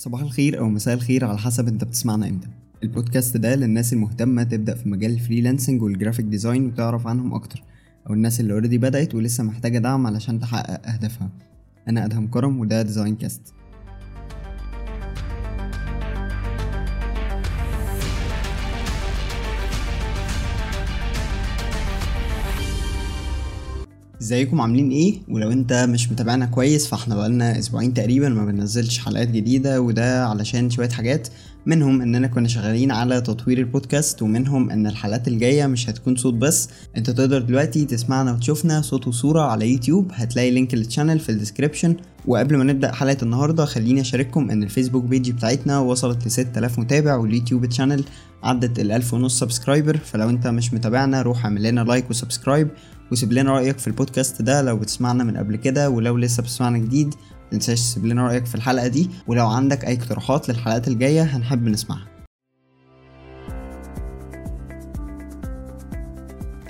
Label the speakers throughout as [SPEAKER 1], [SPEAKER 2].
[SPEAKER 1] صباح الخير أو مساء الخير على حسب أنت بتسمعنا إمتى. البودكاست ده للناس المهتمة تبدأ في مجال ال freelancing وال graphic design وتعرف عنهم أكتر أو الناس اللي already بدأت ولسه محتاجة دعم علشان تحقق أهدافها. أنا أدهم كرم وده Design Cast ازيكم؟ عاملين إيه؟ ولو انت مش متابعنا كويس فاحنا بقالنا أسبوعين تقريبا ما بننزلش حلقات جديدة وده علشان شوية حاجات. منهم اننا كنا شغالين على تطوير البودكاست ومنهم ان الحلقات الجاية مش هتكون صوت بس. انت تقدر دلوقتي تسمعنا وتشوفنا صوت وصورة على يوتيوب. هتلاقي link لل channel في ال description وقبل ما نبدأ حلقة النهارده خليني أشارككم إن الفيسبوك page بتاعتنا وصلت ل 6000 متابع واليوتيوب channel عدت ال 1000 ونص subscriber فلو انت مش متابعنا روح اعمل لنا like و subscribe وسيب لنا رأيك في البودكاست ده لو بتسمعنا من قبل كده ولو لسه بتسمعنا جديد متنساش تسيب لنا رأيك في الحلقة دي ولو عندك أي اقتراحات للحلقات الجاية هنحب نسمعها.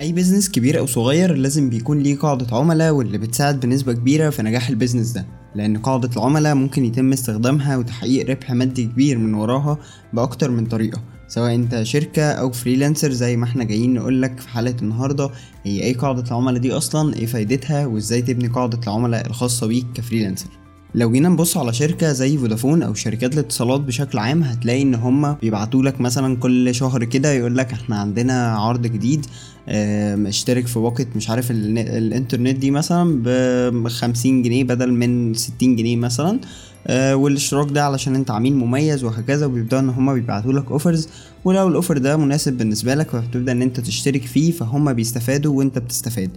[SPEAKER 1] أي business كبير أو صغير لازم بيكون ليه قاعدة عملاء واللي بتساعد بنسبة كبيرة في نجاح ال business ده. لأن قاعدة العملاء ممكن يتم استخدامها وتحقيق ربح مادي كبير من وراها بأكتر من طريقة. سواء انت شركة أو freelancer زي ما إحنا جايين نقولك في حلقة النهاردة هي إيه قاعدة العملاء دي أصلا؟ إيه فايدتها؟ وازاي تبني قاعدة العملاء الخاصة بيك ك freelancer؟ لو جينا نبص على شركة زي فودافون أو شركات الاتصالات بشكل عام هتلاقي إن هما بيبعتوا لك مثلا كل شهر كده يقول لك إحنا عندنا عرض جديد اشترك في باقة مش عارف الإنترنت دي مثلا ب 50 جنيه بدل من 60 جنيه مثلا آه والاشتراك ده علشان أنت عميل مميز وهكذا وبيبدأوا إن هما بيبعتوا لك offers ولو ال offer ده مناسب بالنسبة لك فبتبدأ إن أنت تشترك فيه فهم بيستفادوا وأنت بتستفاد.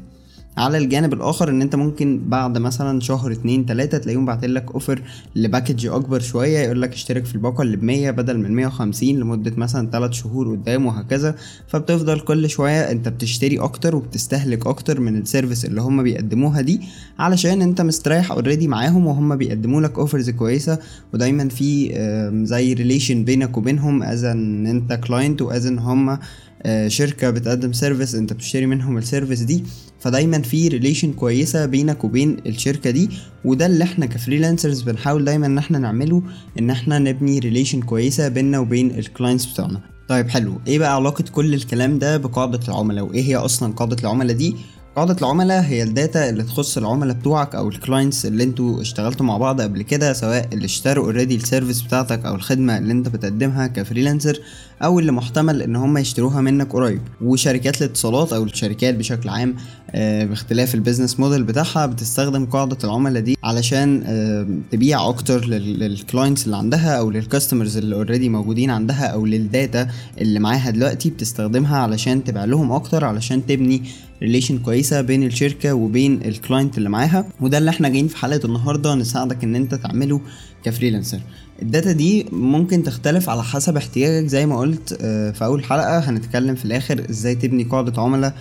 [SPEAKER 1] على الجانب الآخر إن أنت ممكن بعد مثلا شهر اتنين تلاتة تلاقيهم بعتلك offer ل package أكبر شوية يقول لك اشترك في الباقة اللي بمية بدل من مية وخمسين لمدة مثلا تلات شهور قدام وهكذا. فبتفضل كل شوية أنت بتشتري أكتر وبتستهلك أكتر من ال service اللي هم بيقدموها دي علشان أنت مستريح already معاهم وهم بيقدموا لك offers كويسة. ودايما في زي relation بينك وبينهم as إن أنت client و as إن هم شركة بتقدم service أنت بتشتري منهم ال service دي. فدايما في relation كويسة بينك وبين الشركة دي وده اللي إحنا ك freelancers بنحاول دايما إن إحنا نعمله إن إحنا نبني relation كويسة بيننا وبين ال clients بتوعنا. طيب حلو. إيه بقى علاقة كل الكلام ده بقاعدة العملاء؟ وإيه هي أصلا قاعدة العملاء دي؟ قاعدة العملاء هي ال data اللي تخص العملاء بتوعك أو ال clients اللي أنتوا اشتغلتوا مع بعض قبل كده سواء اللي اشتروا already ال service بتاعتك أو الخدمة اللي انت بتقدمها ك freelancer أو اللي محتمل إن هم يشتروها منك قريب. وشركات الاتصالات أو الشركات بشكل عام آه باختلاف ال business model بتاعها بتستخدم قاعدة العملاء دي علشان آه تبيع أكتر لل clients اللي عندها أو لل customers اللي already موجودين عندها أو لل data اللي معاها دلوقتي بتستخدمها علشان تبيع لهم أكتر علشان تبني relation كويسة بين الشركة وبين ال client اللي معاها وده اللي إحنا جايين في حلقة النهارده نساعدك إن أنت تعمله ك freelancer ال data دي ممكن تختلف على حسب احتياجك. زي ما قلت في أول حلقة هنتكلم في الآخر إزاي تبني قاعدة عملاء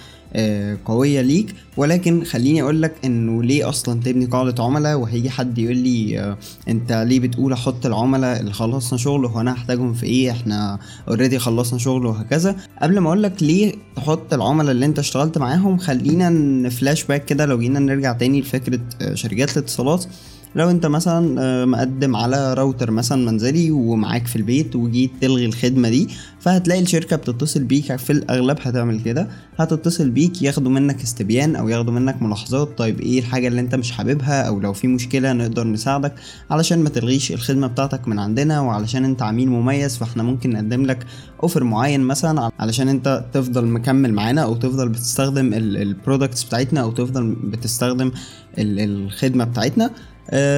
[SPEAKER 1] قوية ليك. ولكن خليني أقول لك إنه ليه أصلا تبني قاعدة عملاء؟ وهيجي حد يقول لي أنت ليه بتقول أحط العملاء اللي خلصنا شغل هو أنا هحتاجهم في إيه؟ إحنا already خلصنا شغل وهكذا. قبل ما أقول لك ليه تحط العملاء اللي أنت اشتغلت معاهم خلينا ن flash back كده لو جينا نرجع تاني لفكرة شركات الاتصالات. لو انت مثلا مقدم على راوتر مثلا منزلي ومعاك في البيت وجيت تلغي الخدمة دي فهتلاقي الشركة بتتصل بيك في الأغلب هتعمل كده. هتتصل بيك ياخدوا منك استبيان أو ياخدوا منك ملاحظات طيب إيه الحاجة اللي انت مش حاببها؟ أو لو في مشكلة نقدر نساعدك علشان ما تلغيش الخدمة بتاعتك من عندنا وعلشان انت عميل مميز. فاحنا ممكن نقدم لك offer معين مثلا علشان انت تفضل مكمل معانا أو تفضل بتستخدم ال products بتاعتنا أو تفضل بتستخدم الخدمة بتاعتنا.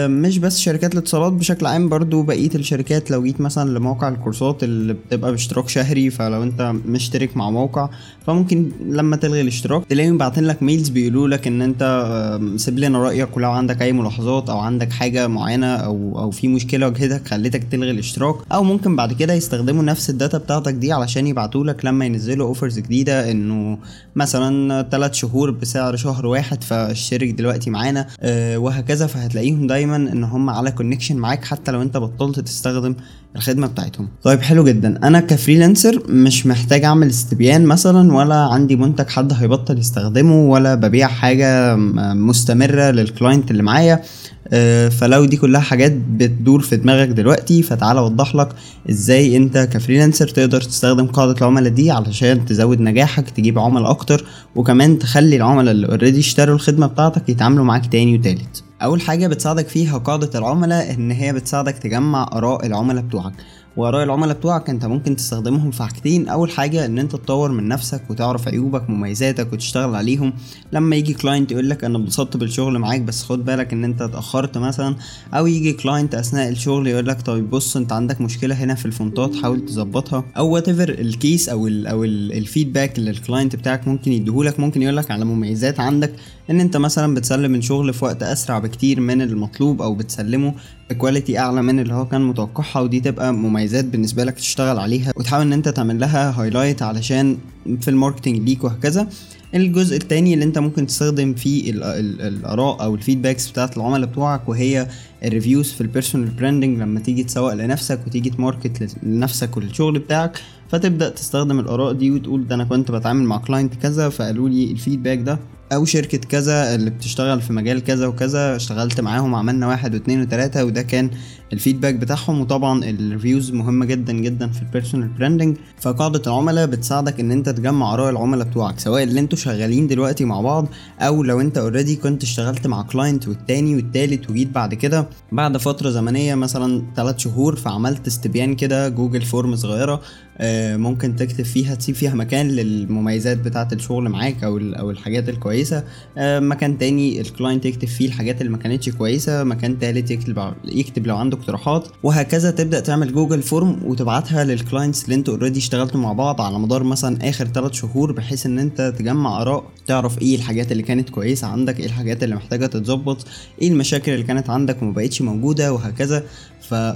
[SPEAKER 1] مش بس شركات الاتصالات بشكل عام برضو بقية الشركات. لو جيت مثلا لموقع الكورسات اللي بتبقى باشتراك شهري فلو انت مشترك مع موقع فممكن لما تلغي الاشتراك تلاقيهم باعتين لك mails بيقولوا لك إن انت سيب لنا رأيك ولو عندك أي ملاحظات أو عندك حاجة معينة أو أو في مشكلة واجهتك خلتك تلغي الاشتراك. أو ممكن بعد كده يستخدموا نفس ال data بتاعتك دي علشان يبعتوا لك لما ينزلوا offers جديدة إنه مثلا 3 شهور بسعر شهر واحد فاشترك دلوقتي معانا أه وهكذا. فهتلاقيهم دايما إن هم على connection معاك حتى لو أنت بطلت تستخدم الخدمة بتاعتهم. طيب حلو جدا. أنا ك freelancer مش محتاج أعمل استبيان مثلا ولا عندي منتج حد هيبطل يستخدمه ولا ببيع حاجة مستمرة لل client اللي معايا. فلو دي كلها حاجات بتدور في دماغك دلوقتي فتعالى أوضح لك إزاي أنت ك freelancer تقدر تستخدم قاعدة العملاء دي علشان تزود نجاحك تجيب عملاء أكتر وكمان تخلي العملاء اللي already اشتروا الخدمة بتاعتك يتعاملوا معاك تاني وتالت. أول حاجة بتساعدك فيها قاعدة العملاء إن هي بتساعدك تجمع آراء العملاء بتوعك. واراء العملاء بتوعك انت ممكن تستخدمهم في حاجتين. أول حاجة إن أنت تطور من نفسك وتعرف عيوبك مميزاتك وتشتغل عليهم. لما يجي client يقول لك أنا اتبسطت بالشغل معاك بس خد بالك إن أنت اتأخرت مثلا. أو يجي client أثناء الشغل يقول لك طيب بص أنت عندك مشكلة هنا في الفونتات حاول تظبطها. أو whatever ال case أو ال أو ال feedback اللي ال client بتاعك ممكن يديهولك ممكن يقول لك على مميزات عندك. إن أنت مثلا بتسلم الشغل في وقت أسرع بكتير من المطلوب أو بتسلمه ب quality أعلى من اللي هو كان متوقعها ودي تبقى مميزات بالنسبة لك تشتغل عليها وتحاول إن أنت تعمل لها highlight علشان في ال marketing ليك وهكذا. الجزء التاني اللي أنت ممكن تستخدم فيه الآراء أو ال feedbacks بتاعت العملاء بتوعك وهي ال reviews في ال personal branding لما تيجي تسوق لنفسك وتيجي ت market لنفسك وللشغل بتاعك فتبدأ تستخدم الآراء دي وتقول ده أنا كنت بتعامل مع client كذا فقالوا لي ال feedback ده أو شركة كذا اللي بتشتغل في مجال كذا وكذا اشتغلت معاهم عملنا واحد واثنين وتلاتة وده كان ال feedback بتاعهم. وطبعا ال reviews مهمة جدا جدا في ال personal branding فقاعدة العملاء بتساعدك إن أنت تجمع آراء العملاء بتوعك سواء اللي أنتوا شغالين دلوقتي مع بعض أو لو أنت already كنت اشتغلت مع client والتاني والتالت وجيت بعد كده. بعد فترة زمنية مثلا 3 شهور فعملت استبيان كده Google form صغيرة آه، ممكن تكتب فيها تسيب فيها مكان للمميزات بتاعة الشغل معاك أو أو الحاجات الكويسة آه، مكان تاني ال client يكتب فيه الحاجات اللي ما كانتش كويسة مكان تالت يكتب يكتب لو عنده اقتراحات وهكذا تبدأ تعمل Google form وتبعتها لل clients اللي أنتوا already اشتغلتوا مع بعض على مدار مثلا آخر 3 شهور بحيث إن انت تجمع آراء تعرف إيه الحاجات اللي كانت كويسة عندك إيه الحاجات اللي محتاجة تتظبط إيه المشاكل اللي كانت عندك وما بقتش موجودة وهكذا.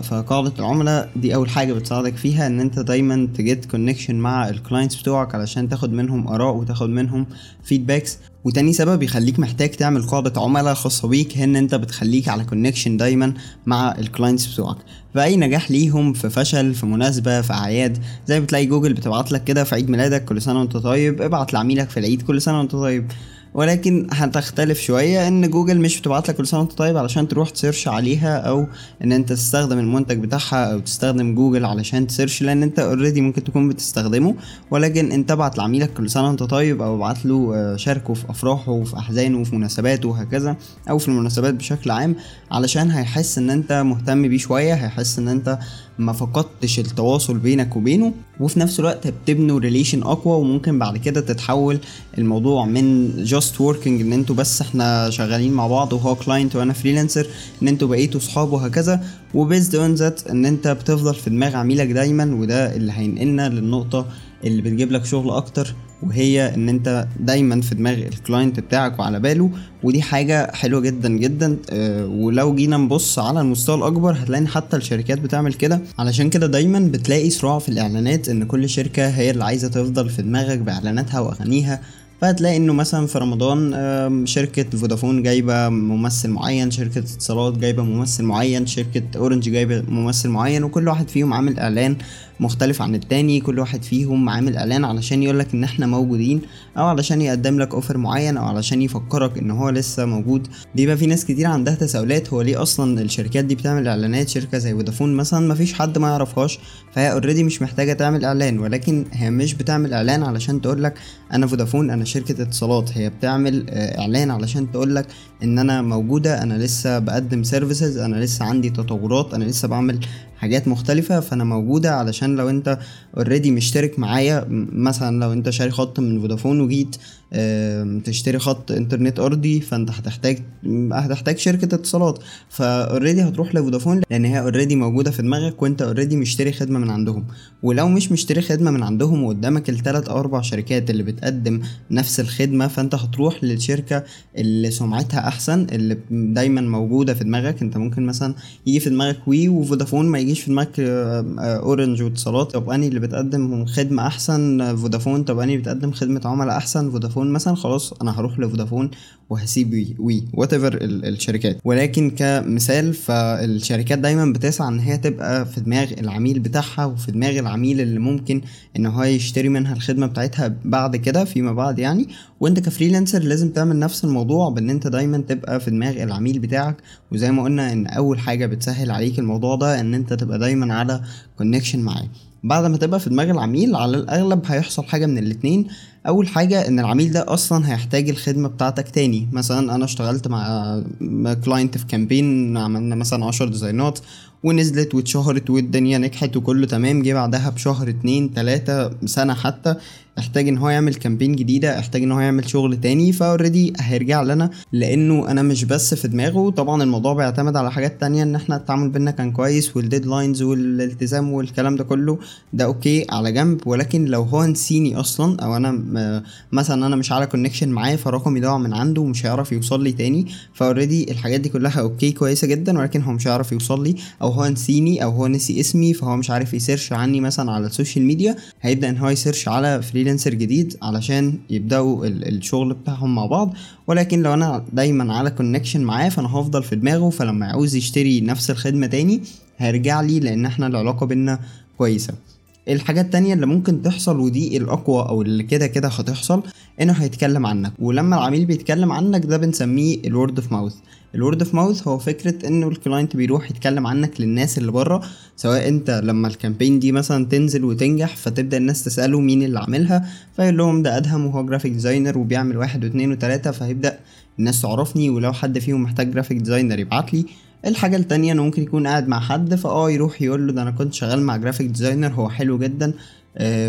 [SPEAKER 1] فقاعدة العملاء دي أول حاجة بتساعدك فيها إن أنت دايما تجيت connection مع ال clients بتوعك علشان تاخد منهم آراء وتاخد منهم feedbacks وتاني سبب يخليك محتاج تعمل قاعدة عملاء خاصة بيك ان انت بتخليك على connection دايما مع ال clients بتوعك. فأي نجاح ليهم في فشل في مناسبة في أعياد زي بتلاقي جوجل بتبعت لك كده في عيد ميلادك كل سنة وأنت طيب ابعت لعميلك في العيد كل سنة وأنت طيب. ولكن هتختلف شوية إن جوجل مش بتبعت لك كل سنه وأنت طيب علشان تروح ت search عليها أو إن أنت تستخدم المنتج بتاعها أو تستخدم جوجل علشان ت search لأن أنت already ممكن تكون بتستخدمه. ولكن أنت ابعت لعميلك كل سنه وأنت طيب أو ابعت له آه، شاركه في أفراحه وفي أحزانه وفي مناسباته وهكذا أو في المناسبات بشكل عام علشان هيحس إن أنت مهتم بيه شوية هيحس إن أنت ما فقدتش التواصل بينك وبينه وفي نفس الوقت بتبنوا relation أقوى وممكن بعد كده تتحول الموضوع من just working إن أنتوا بس إحنا شغالين مع بعض وهو client وأنا freelancer إن أنتوا بقيتوا صحاب وهكذا. و based on that إن انت بتفضل في دماغ عميلك دايما وده اللي هينقلنا للنقطة اللي بتجيب لك شغل أكتر. وهي إن أنت دايما في دماغ ال client بتاعك وعلى باله ودي حاجة حلوة جدا جدا آه، ولو جينا نبص على المستوى الأكبر هتلاقي حتى الشركات بتعمل كده. علشان كده دايما بتلاقي صراع في الإعلانات إن كل شركة هي اللي عايزة تفضل في دماغك بإعلاناتها وأغانيها. فهتلاقي إنه مثلا في رمضان شركة فودافون جايبة ممثل معين شركة اتصالات جايبة ممثل معين شركة أورنج جايبة ممثل معين وكل واحد فيهم عامل إعلان مختلف عن التاني كل واحد فيهم عامل إعلان علشان يقولك إن إحنا موجودين أو علشان يقدم لك offer معين أو علشان يفكرك إن هو لسه موجود. بيبقى في ناس كتير عندها تساؤلات هو ليه أصلا الشركات دي بتعمل إعلانات؟ شركة زي فودافون مثلا مفيش حد ما يعرفهاش فهي already مش محتاجة تعمل إعلان ولكن هي مش بتعمل إعلان علشان تقولك أنا فودافون أنا شركة اتصالات. هي بتعمل آه، إعلان علشان تقولك إن أنا موجودة أنا لسه بقدم services أنا لسه عندي تطورات أنا لسه بعمل حاجات مختلفة فأنا موجودة علشان لو أنت already مشترك معايا مثلا لو أنت شاري خط من فودافون وجيت تشتري خط انترنت أرضي فأنت هتحتاج هتحتاج شركة اتصالات. ف already هتروح لفودافون لأن هي already موجودة في دماغك وأنت already مشتري خدمة من عندهم. ولو مش مشتري خدمة من عندهم وقدامك الثلاث أو أربع شركات اللي بتقدم نفس الخدمة فأنت هتروح للشركة اللي سمعتها أحسن اللي دايما موجودة في دماغك. أنت ممكن مثلا يجي في دماغك وي وفودافون ما يجيش في دماغك أورنج واتصالات. طب أنهي اللي بتقدم خدمة أحسن؟ فودافون. طب أنهي بتقدم خدمة عملاء أحسن؟ فودافون فودافون مثلا خلاص أنا هروح لفودافون وهسيب وي وي whatever الشركات. ولكن كمثال فالشركات دايما بتسعى إن هي تبقى في دماغ العميل بتاعها وفي دماغ العميل اللي ممكن إن هو يشتري منها الخدمة بتاعتها بعد كده فيما بعد يعني. وأنت ك freelancer لازم تعمل نفس الموضوع بإن أنت دايما تبقى في دماغ العميل بتاعك. وزي ما قلنا إن أول حاجة بتسهل عليك الموضوع ده إن أنت تبقى دايما على connection معاه. بعد ما تبقى في دماغ العميل على الأغلب هيحصل حاجة من الاتنين. أول حاجة إن العميل ده أصلا هيحتاج الخدمة بتاعتك تاني. مثلا أنا اشتغلت مع client في campaign عملنا مثلا 10 design ات ونزلت واتشهرت والدنيا نجحت وكله تمام. جه بعدها بشهر اتنين تلاتة سنة حتى احتاج ان هو يعمل campaign جديدة احتاج ان هو يعمل شغل تاني ف already هيرجع لنا لأنه أنا مش بس في دماغه. طبعا الموضوع بيعتمد على حاجات تانية إن إحنا التعامل بينا كان كويس وال deadlines والالتزام والكلام ده كله. ده okay على جنب ولكن لو هو نسيني أصلا أو أنا مثلا أنا مش على connection معاه فرقمي ضاع من عنده ومش هيعرف يوصل لي تاني ف already الحاجات دي كلها okay كويسة جدا ولكن هو مش هيعرف يوصل لي أو هو نسيني أو هو نسي اسمي فهو مش عارف ي search عني مثلا على ال social media هيبدأ إن هو ي search على freelancer جديد علشان يبدأوا الشغل بتاعهم مع بعض. ولكن لو أنا دايما على connection معاه فأنا هفضل في دماغه. فلما يعوز يشتري نفس الخدمة تاني هيرجع لي لأن إحنا العلاقة بينا كويسة. الحاجات التانية اللي ممكن تحصل ودي الأقوى أو اللي كده كده هتحصل إنه هيتكلم عنك. ولما العميل بيتكلم عنك ده بنسميه ال word of mouth ال word of mouth هو فكرة إنه ال client بيروح يتكلم عنك للناس اللي بره سواء أنت لما ال campaign دي مثلا تنزل وتنجح فتبدأ الناس تسأله مين اللي عاملها فيقول لهم ده أدهم وهو graphic designer وبيعمل واحد واتنين وتلاتة فهيبدأ الناس تعرفني ولو حد فيهم محتاج graphic designer يبعتلي الحاجة التانية إنه ممكن يكون قاعد مع حد فآه يروح يقول له ده أنا كنت شغال مع graphic designer هو حلو جدا.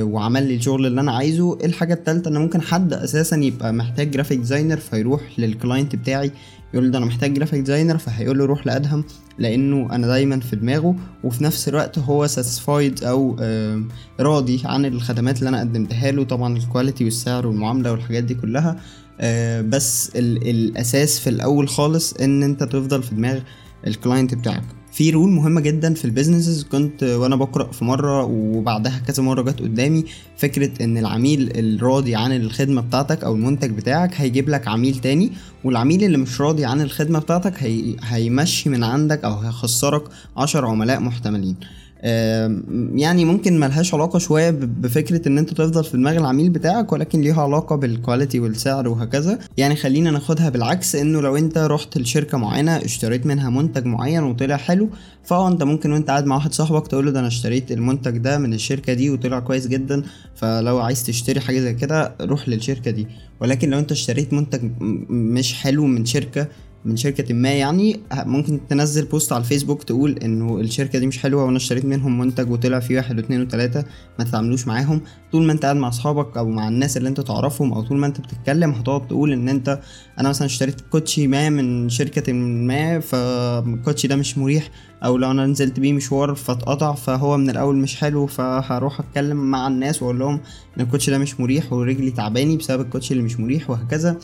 [SPEAKER 1] وعمل لي الشغل اللي أنا عايزه. الحاجة التالتة؟ ان ممكن حد أساسا يبقى محتاج graphic designer فيروح لل client بتاعي يقول ده أنا محتاج graphic designer فهيقول له روح لأدهم لأنه أنا دايما في دماغه وفي نفس الوقت هو satisfied أو آه راضي عن الخدمات اللي أنا قدمتها له. طبعا ال quality والسعر والمعاملة والحاجات دي كلها. آه بس ال الأساس في الأول خالص إن أنت تفضل في دماغ ال client بتاعك. في rule مهمة جدا في ال businesses. كنت وأنا بقرأ في مرة وبعدها كذا مرة جت قدامي فكرة إن العميل الراضي عن الخدمة بتاعتك أو المنتج بتاعك هيجيب لك عميل تاني والعميل اللي مش راضي عن الخدمة بتاعتك هي هيمشي من عندك أو هيخسرك عشر عملاء محتملين. يعني ممكن ملهاش علاقة شوية بفكرة إن أنت تفضل في دماغ العميل بتاعك ولكن ليها علاقة بال quality والسعر وهكذا. يعني خلينا ناخدها بالعكس إنه لو أنت رحت لشركة معينة اشتريت منها منتج معين وطلع حلو فأه أنت ممكن وأنت قاعد مع واحد صاحبك تقول له ده أنا اشتريت المنتج ده من الشركة دي وطلع كويس جدا فلو عايز تشتري حاجة زي كده روح للشركة دي. ولكن لو أنت اشتريت منتج مش حلو من شركة من شركة ما يعني ممكن تنزل post على الفيسبوك تقول إنه الشركة دي مش حلوة وأنا اشتريت منهم منتج وطلع فيه واحد واتنين وتلاتة ما تتعاملوش معاهم. طول ما أنت قاعد مع أصحابك أو مع الناس اللي أنت تعرفهم أو طول ما أنت بتتكلم هتقعد تقول إن أنت أنا مثلا اشتريت كوتشي ما من شركة ما فالكوتشي ده مش مريح أو لو أنا نزلت بيه مشوار فاتقطع فهو من الأول مش حلو فهروح أتكلم مع الناس وأقول لهم إن الكوتشي ده مش مريح ورجلي تعباني بسبب الكوتشي اللي مش مريح وهكذا.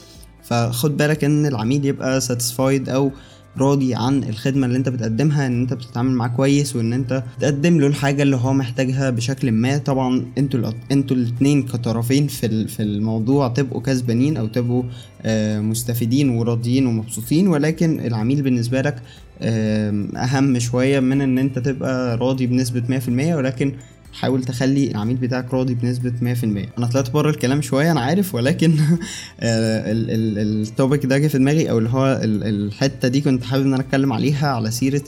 [SPEAKER 1] فخد بالك إن العميل يبقى ساتسفايد أو راضي عن الخدمة اللي أنت بتقدمها إن أنت بتتعامل معاه كويس وإن أنت تقدم له الحاجة اللي هو محتاجها بشكل ما. طبعا أنتوا أنتوا الاتنين كطرفين في في الموضوع تبقوا كسبانين أو تبقوا مستفيدين وراضيين ومبسوطين ولكن العميل بالنسبة لك أهم شوية من إن أنت تبقى راضي بنسبة مية في المية ولكن حاول تخلي العميل بتاعك راضي بنسبة 100% أنا طلعت بره الكلام شوية أنا عارف ولكن ال topic ده جه في دماغي أو اللي هو الحتة دي كنت حابب إن أنا أتكلم عليها على سيرة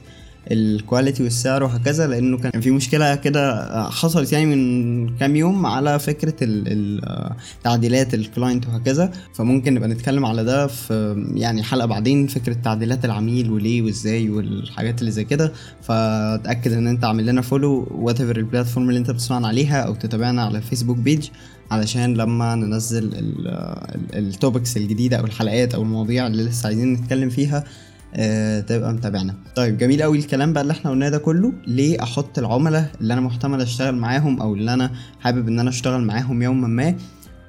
[SPEAKER 1] ال quality والسعر وهكذا لأنه كان في مشكلة كده حصلت يعني من كام يوم على فكرة التعديلات ال client وهكذا. فممكن نبقى نتكلم على ده في يعني حلقة بعدين فكرة تعديلات العميل وليه وإزاي والحاجات اللي زي كده. فأتأكد إن أنت عامل لنا follow whatever ال platform اللي أنت بتسمعنا عليها أو تتابعنا على الفيسبوك page علشان لما ننزل ال topics الجديدة أو الحلقات أو المواضيع اللي لسه عايزين نتكلم فيها آه تبقى متابعنا. طيب جميل قوي الكلام بقى اللي إحنا قلناه ده كله. ليه أحط العملاء اللي أنا محتمل أشتغل معاهم أو اللي أنا حابب إن أنا أشتغل معاهم يوما ما؟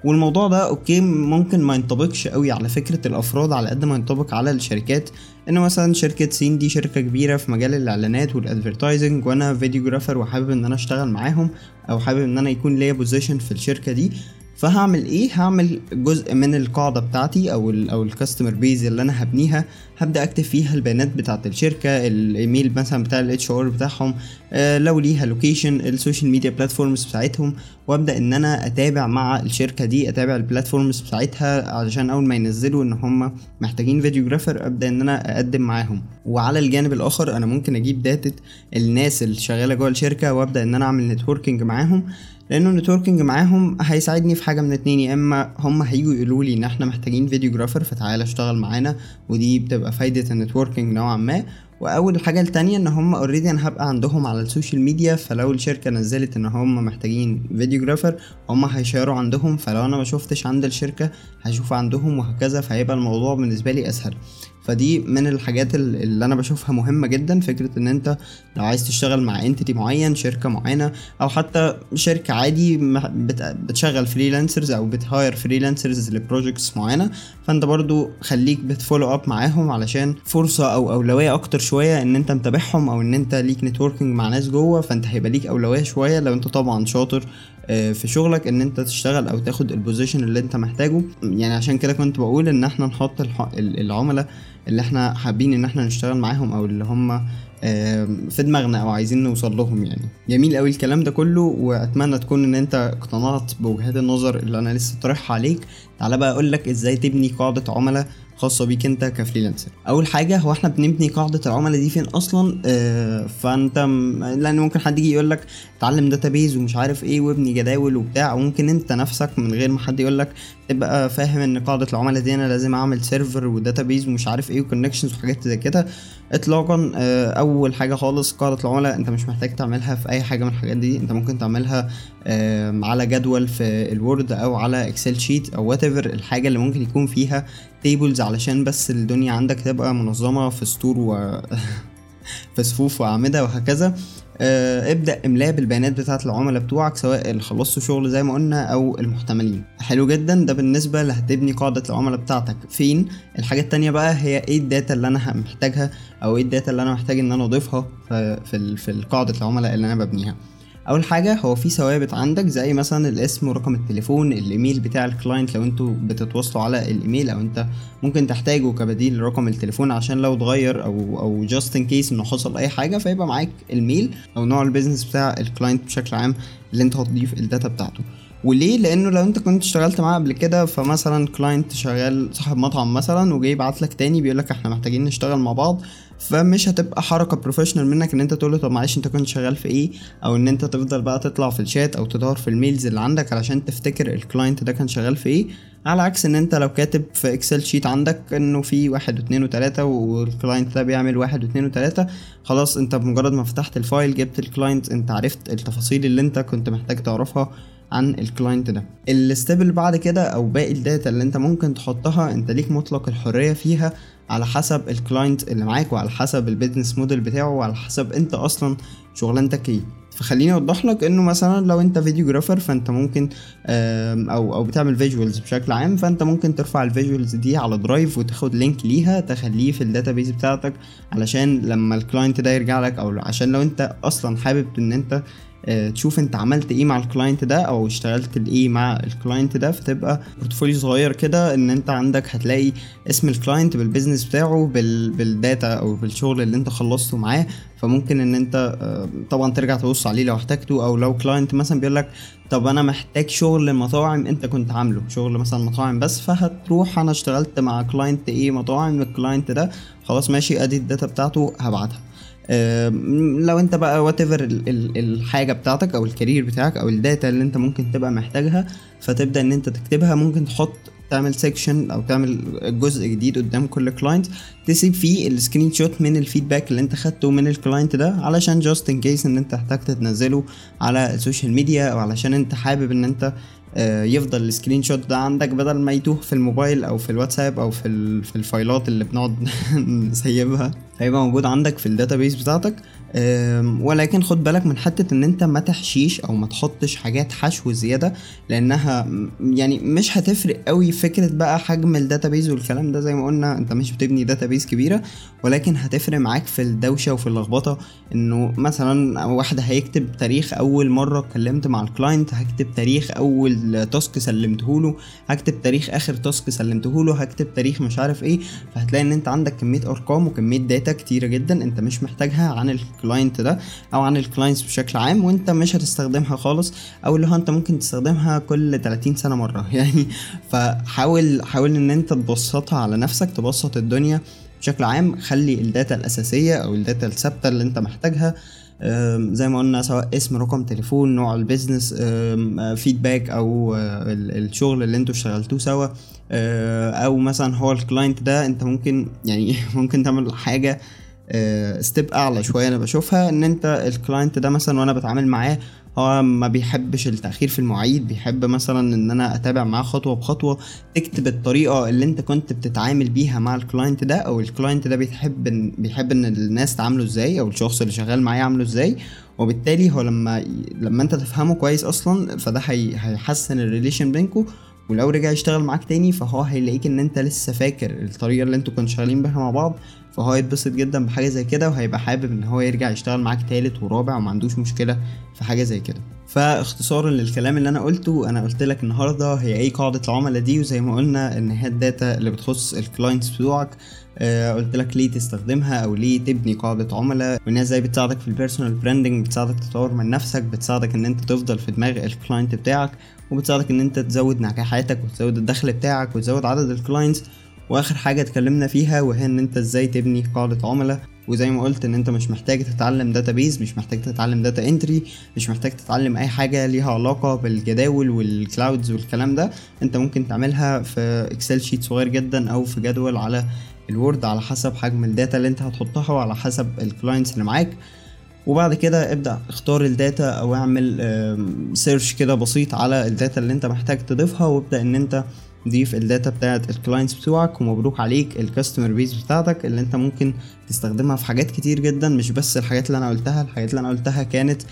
[SPEAKER 1] والموضوع ده okay ممكن ما ينطبقش قوي على فكرة الأفراد على قد ما ينطبق على الشركات. إن مثلا شركة سين دي شركة كبيرة في مجال الإعلانات وال advertising وأنا videographer وحابب إن أنا أشتغل معاهم أو حابب إن أنا يكون ليا position في الشركة دي. فهعمل إيه؟ هعمل جزء من القاعدة بتاعتي أو ال أو ال customer base اللي أنا هبنيها. هبدأ أكتب فيها البيانات بتاعة الشركة الإيميل مثلا بتاع ال HR بتاعهم آه لو ليها location ال social media platforms بتاعتهم وأبدأ إن أنا أتابع مع الشركة دي أتابع ال platforms بتاعتها علشان أول ما ينزلوا إن هم محتاجين videographer أبدأ إن أنا أقدم معاهم. وعلى الجانب الآخر أنا ممكن أجيب data الناس اللي شغالة جوه الشركة وأبدأ إن أنا أعمل networking معاهم. لأنه ال networking معاهم هيساعدني في حاجة من اتنين يا إما هم هيجوا يقولوا لي إن إحنا محتاجين videographer فتعالى اشتغل معانا ودي بتبقى فايدة ال networking نوعا ما. وأول حاجة التانية إن هم already أنا هبقى عندهم على ال social media فلو الشركة نزلت إن هم محتاجين videographer هم هي share وا عندهم فلو أنا ما شفتش عند الشركة هشوف عندهم وهكذا فهيبقى الموضوع بالنسبة لي أسهل. فدي من الحاجات اللي أنا بشوفها مهمة جدا فكرة إن أنت لو عايز تشتغل مع entity معين شركة معينة أو حتى شركة عادي بتشغل freelancers أو بت hire freelancers ل projects معينة فأنت برضو خليك بت follow up معاهم علشان فرصة أو أولوية أكتر شوية إن أنت متابعهم أو إن أنت ليك networking مع ناس جوه فأنت هيبقى ليك أولوية شوية لو أنت طبعا شاطر في شغلك إن أنت تشتغل أو تاخد ال position اللي أنت محتاجه. يعني عشان كده كنت بقول إن إحنا نحط العملاء اللي إحنا حابين ان إحنا نشتغل معاهم أو اللي هم في دماغنا أو عايزين نوصل لهم يعني. جميل قوي الكلام ده كله واتمنى تكون ان انت اقتنعت بوجهات النظر اللي أنا لسه طرحها عليك. تعالى بقى أقول لك إزاي تبني قاعدة عملاء خاصة بيك انت ك freelancer. اول حاجة هو إحنا بنبني قاعدة العملاء دي فين أصلا؟ آه فانت. لأن ممكن حد يجي يقول لك اتعلم database ومش عارف إيه وابني جداول وبتاع. وممكن أنت نفسك من غير ما حد يقول لك تبقى فاهم إن قاعدة العملاء دي أنا لازم أعمل server و database ومش عارف إيه و connections وحاجات زي كده. اطلاقا آه أول حاجة خالص قاعدة العملاء أنت مش محتاج تعملها في أي حاجة من الحاجات دي. أنت ممكن تعملها على جدول في ال Word أو على Excel sheet أو وات الحاجة اللي ممكن يكون فيها tables علشان بس الدنيا عندك تبقى منظمة في سطور و في صفوف وأعمدة وهكذا. ابدأ املاء بالبيانات بتاعة العملاء بتوعك سواء اللي خلصوا شغل زي ما قلنا أو المحتملين. حلو جدا. ده بالنسبة اللي هتبني قاعدة العملاء بتاعتك. فين؟ الحاجة التانية بقى هي إيه ال data اللي أنا محتاجها أو إيه ال data اللي أنا محتاج إن أنا أضيفها في, في قاعدة العملاء اللي أنا ببنيها. أول حاجة هو في ثوابت عندك زي مثلا الاسم ورقم التليفون الإيميل بتاع ال client لو أنتوا بتتواصلوا على الإيميل أو أنت ممكن تحتاجه كبديل لرقم التليفون عشان لو اتغير أو أو just in case إنه حصل أي حاجة فيبقى معاك ال mail أو نوع ال business بتاع ال client بشكل عام اللي أنت هتضيف ال data بتاعته. وليه؟ لأنه لو أنت كنت اشتغلت معاه قبل كده فمثلا client شغال صاحب مطعم مثلا وجاي يبعت لك تاني بيقول لك إحنا محتاجين نشتغل مع بعض فمش هتبقى حركة professional منك إن أنت تقول له طب معلش أنت كنت شغال في إيه؟ أو إن أنت تفضل بقى تطلع في الشات أو تدور في ال mails اللي عندك علشان تفتكر ال client ده كان شغال في إيه. على عكس إن أنت لو كاتب في Excel sheet عندك إنه في واحد واثنين وتلاتة وال client ده بيعمل واحد واثنين وتلاتة خلاص أنت بمجرد ما فتحت ال file جبت ال client أنت عرفت التفاصيل اللي أنت كنت محتاج تعرفها عن ال client ده. ال step اللي بعد كده أو باقي ال data اللي أنت ممكن تحطها أنت ليك مطلق الحرية فيها على حسب ال client اللي معاك وعلى حسب ال business model بتاعه وعلى حسب انت أصلا شغلانتك إيه. فخليني اوضح لك انه مثلا لو انت videographer فانت ممكن أو أو بتعمل visuals بشكل عام فانت ممكن ترفع ال visuals دي على Drive وتاخد link ليها تخليه في ال database بتاعتك علشان لما ال client ده يرجع لك أو عشان لو انت أصلا حابب ان انت تشوف انت عملت إيه مع ال client ده أو اشتغلت الايه مع ال client ده فتبقى portfolio صغير كده ان انت عندك هتلاقي اسم ال client بال business بتاعه بال بال data أو بالشغل اللي انت خلصته معاه. فممكن ان انت طبعا ترجع تبص عليه لو احتاجته أو لو client مثلا بيقول لك طب أنا محتاج شغل مطاعم أنت كنت عامله شغل مثلا مطاعم بس فهتروح أنا اشتغلت مع client إيه مطاعم ال client ده خلاص ماشي أدي ال data بتاعته هبعتها. لو انت بقى whatever الحاجة بتاعتك أو ال career بتاعك أو ال data اللي انت ممكن تبقى محتاجها فتبدأ إن انت تكتبها ممكن تحط تعمل section أو تعمل جزء جديد قدام كل client تسيب فيه ال screenshot من ال feedback اللي انت خدته من ال client ده علشان just in case إن انت احتجت تنزله على ال social media أو علشان انت حابب إن انت يفضل ال screenshot ده عندك بدل ما يتوه في الموبايل أو في الواتساب أو في في الفايلات اللي بنقعد نسيبها هيبقى موجود عندك في ال database بتاعتك. ولكن خد بالك من حتة إن أنت ما تحشيش أو ما تحطش حاجات حشو زيادة لأنها يعني مش هتفرق قوي فكرة بقى حجم ال database والكلام ده زي ما قلنا أنت مش بتبني database كبيرة ولكن هتفرق معاك في الدوشة وفي اللخبطة إنه مثلا واحد هيكتب تاريخ أول مرة اتكلمت مع ال client هكتب تاريخ أول task سلمته له هكتب تاريخ آخر task سلمته له هكتب تاريخ مش عارف إيه فهتلاقي إن أنت عندك كمية أرقام وكمية data كتيرة جدا أنت مش محتاجها عن ال client ده أو عن ال clients بشكل عام وأنت مش هتستخدمها خالص أو اللي هو أنت ممكن تستخدمها كل 30 سنة مرة. يعني فحاول حاول إن أنت تبسطها على نفسك تبسط الدنيا بشكل عام. خلي ال data الأساسية أو ال data الثابتة اللي أنت محتاجها زي ما قلنا سواء اسم رقم تليفون نوع ال business feedback أو الشغل اللي أنتوا اشتغلتوه سوا. أو مثلا هو ال client ده أنت ممكن يعني ممكن تعمل حاجة step أعلى شوية أنا بشوفها إن أنت ال client ده مثلا وأنا بتعامل معاه هو ما بيحبش التأخير في المواعيد بيحب مثلا إن أنا أتابع معاه خطوة بخطوة تكتب الطريقة اللي أنت كنت بتتعامل بيها مع ال client ده أو ال client ده بيحب ان بيحب إن الناس تعامله إزاي أو الشخص اللي شغال معاه يعمله إزاي وبالتالي هو لما لما أنت تفهمه كويس أصلا فده هي... هيحسن ال relation بينكم ولو رجع يشتغل معاك تاني فهو هيلاقيك إن أنت لسه فاكر الطريقة اللي أنتوا كنتوا شغالين بيها مع بعض فهو هيتبسط جدا بحاجة زي كده وهيبقى حابب إن هو يرجع يشتغل معاك تالت ورابع وما عندوش مشكلة في حاجة زي كده. فاختصارا للكلام اللي أنا قلته أنا قلت لك النهارده هي إيه قاعدة العملاء دي وزي ما قلنا إن هي ال data اللي بتخص ال clients بتوعك. آه قلت لك ليه تستخدمها أو ليه تبني قاعدة عملاء وانها إزاي بتساعدك في ال personal branding بتساعدك تطور من نفسك بتساعدك إن أنت تفضل في دماغ ال client بتاعك وبتساعدك إن أنت تزود نجاحاتك وتزود الدخل بتاعك وتزود عدد ال clients واخر حاجة اتكلمنا فيها وهي إن أنت إزاي تبني قاعدة عملاء. وزي ما قلت إن أنت مش محتاج تتعلم database مش محتاج تتعلم data entry مش محتاج تتعلم أي حاجة ليها علاقة بالجداول وال clouds والكلام ده. أنت ممكن تعملها في Excel sheet صغير جدا أو في جدول على ال Word على حسب حجم ال data اللي أنت هتحطها وعلى حسب ال clients اللي معاك. وبعد كده ابدأ اختار ال data أو اعمل search كده بسيط على ال data اللي أنت محتاج تضيفها وابدأ إن أنت ضيف ال data بتاعت ال clients بتوعك ومبروك عليك ال customer base بتاعتك اللي انت ممكن تستخدمها في حاجات كتير جدا مش بس الحاجات اللي أنا قلتها الحاجات اللي أنا قلتها كانت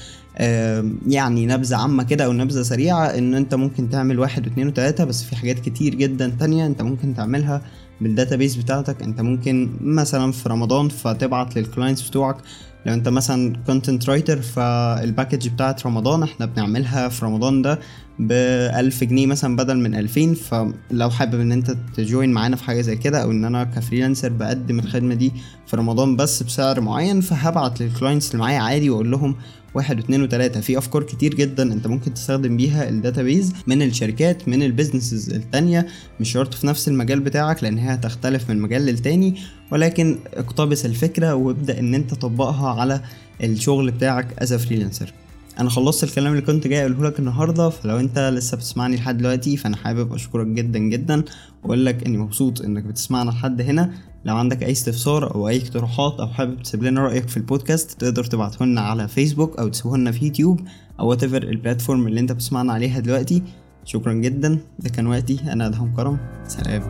[SPEAKER 1] يعني نبذة عامة كده أو نبذة سريعة إن أنت ممكن تعمل واحد واثنين وتلاتة بس في حاجات كتير جدا تانية أنت ممكن تعملها بال database بتاعتك. أنت ممكن مثلا في رمضان فتبعت لل clients بتوعك لو انت مثلا content writer فال package بتاعت رمضان إحنا بنعملها في رمضان ده بألف جنيه مثلا بدل من ألفين. فلو حابب ان انت ت join معانا في حاجة زي كده أو ان أنا ك freelancer بقدم الخدمة دي في رمضان بس بسعر معين فهبعت لل clients اللي معايا عادي واقول لهم واحد واثنين وتلاتة. في أفكار كتير جدا أنت ممكن تستخدم بيها ال database من الشركات من ال businesses التانية. مش شرط في نفس المجال بتاعك لأن هي هتختلف من مجال للتاني. ولكن اقتبس الفكرة وابدأ إن أنت تطبقها على الشغل بتاعك as freelancer أنا خلصت الكلام اللي كنت جاي أقوله لك النهارده فلو أنت لسه بتسمعني لحد دلوقتي فأنا حابب أشكرك جدا جدا. وأقول لك إني مبسوط إنك بتسمعنا لحد هنا. لو عندك أي استفسار أو أي اقتراحات أو حابب تسيب لنا رأيك في البودكاست تقدر تبعته لنا على فيسبوك أو تسيبه لنا في يوتيوب أو whatever ال platform اللي أنت بتسمعنا عليها دلوقتي. شكرا جدا. ده كان وقتي. أنا أدهم كرم. سلام.